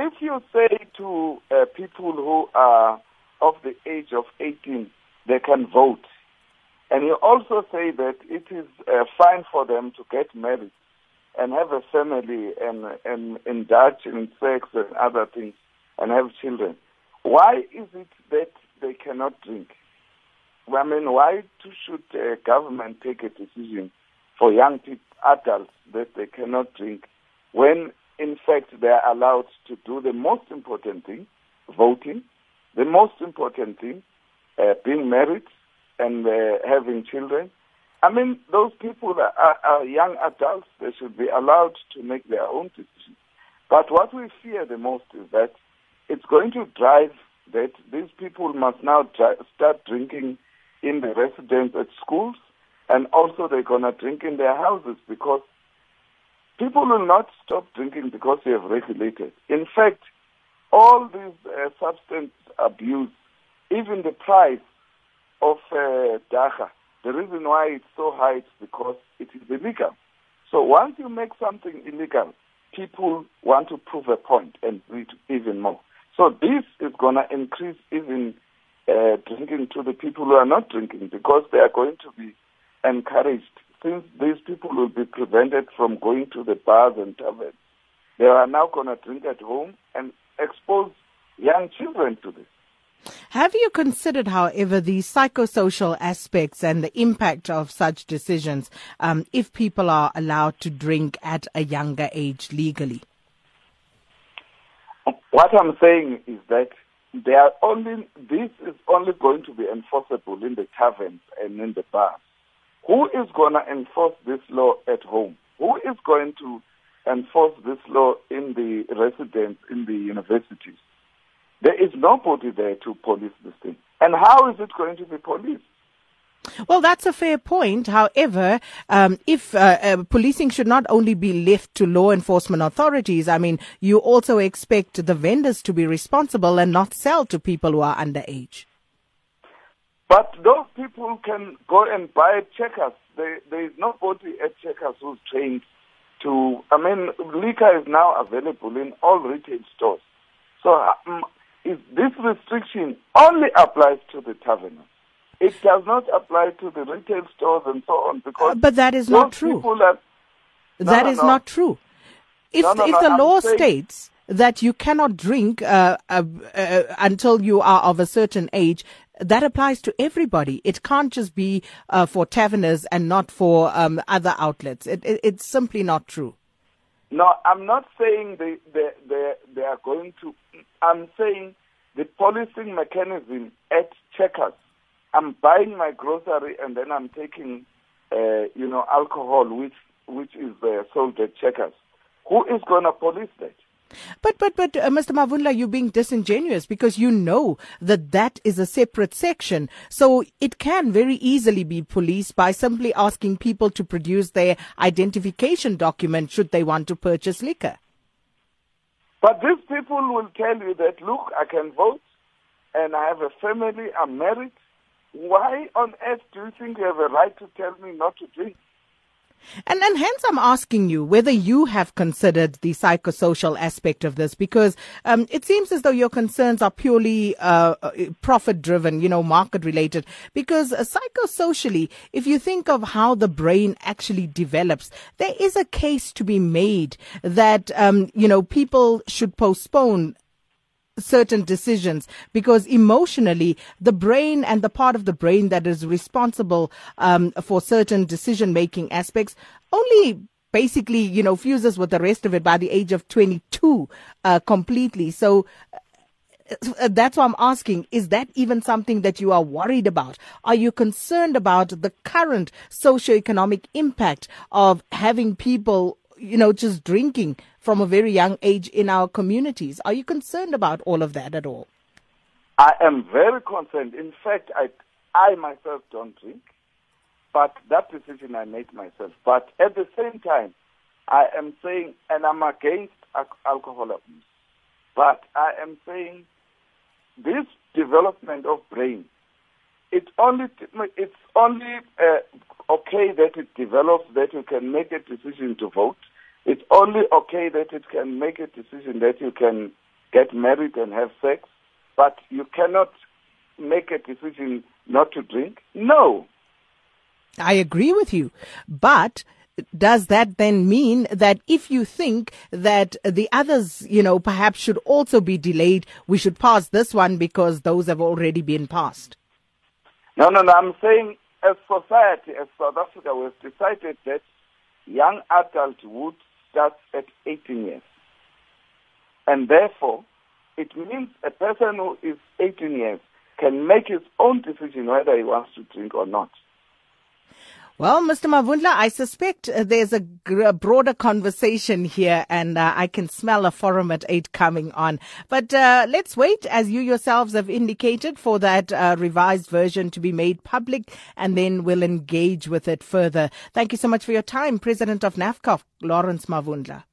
if you say to uh, people who are of the age of 18, they can vote, and you also say that it is uh, fine for them to get married and have a family and, and indulge in sex and other things and have children, why is it that they cannot drink? I mean, why should uh, government take a decision for young people, adults that they cannot drink when in fact they are allowed to do the most important thing, voting, the most important thing, uh, being married and uh, having children. I mean, those people are, are, young adults. They should be allowed to make their own decisions. But what we fear the most is that it's going to drive that these people must now start drinking in the residence at schools, and also they're going to drink in their houses because people will not stop drinking because they have regulated. In fact, all this uh, substance abuse, even the price of uh, dagga, the reason why it's so high is because it is illegal. So once you make something illegal, people want to prove a point and do even more. So this is going to increase even uh, drinking to the people who are not drinking because they are going to be encouraged. Since these people will be prevented from going to the bars and taverns, they are now going to drink at home and expose young children to this. Have you considered, however, the psychosocial aspects and the impact of such decisions um, if people are allowed to drink at a younger age legally? What I'm saying is that they are only this is only going to be enforceable in the taverns and in the bars. Who is going to enforce this law at home? Who is going to enforce this law in the residence in the universities? There is nobody there to police this thing. And how is it going to be policed? Well, that's a fair point. However, um, if uh, uh, policing should not only be left to law enforcement authorities, I mean, you also expect the vendors to be responsible and not sell to people who are underage. But those people can go and buy checkers. There, there is nobody at checkers who's trained to. I mean, liquor is now available in all retail stores. So, um, is this restriction only applies to the taverners? It does not apply to the retail stores and so on because. Uh, but that is not true. Are, that no, is no. not true. If if the I'm law saying, states that you cannot drink uh, uh, uh, until you are of a certain age, that applies to everybody. It can't just be uh, for taverners and not for um, other outlets. It, it, it's simply not true. No, I'm not saying they, they, they, they are going to. I'm saying the policing mechanism at checkers I'm buying my grocery and then I'm taking, uh, you know, alcohol which which is uh, sold at checkers. Who is going to police that? But but but uh, Mr. Mavundla, you're being disingenuous because you know that that is a separate section. So it can very easily be policed by simply asking people to produce their identification document should they want to purchase liquor. But these people will tell you that look, I can vote, and I have a family, I'm married, why on earth do you think you have a right to tell me not to drink? And, and hence I'm asking you whether you have considered the psychosocial aspect of this because um, it seems as though your concerns are purely uh, uh profit driven, you know, market related. Because uh, psychosocially, if you think of how the brain actually develops, there is a case to be made that, um, you know, people should postpone certain decisions because emotionally the brain and the part of the brain that is responsible um, for certain decision making aspects only basically you know fuses with the rest of it by the age of 22 uh, completely so uh, that's why I'm asking, is that even something that you are worried about? Are you concerned about the current socioeconomic impact of having people you know, just drinking from a very young age in our communities. Are you concerned about all of that at all? I am very concerned. In fact, I, I myself don't drink, but that decision I made myself. But at the same time, I am saying, and I'm against alcohol abuse, but I am saying this development of brain, it's only it's only uh, okay that it develops that you can make a decision to vote it's only okay that it can make a decision that you can get married and have sex, but you cannot make a decision not to drink? No. I agree with you. But does that then mean that if you think that the others, you know, perhaps should also be delayed, we should pass this one because those have already been passed? No, no, no. I'm saying as society, as South Africa, we've decided that young adulthood starts at 18 years. And therefore, it means a person who is 18 years can make his own decision whether he wants to drink or not. Well, Mr. Mavundla, I suspect uh, there's a, gr- broader conversation here, and uh, I can smell a forum at eight coming on. But uh, let's wait, as you yourselves have indicated, for that uh, revised version to be made public, and then we'll engage with it further. Thank you so much for your time, President of NAFCOC, Lawrence Mavundla.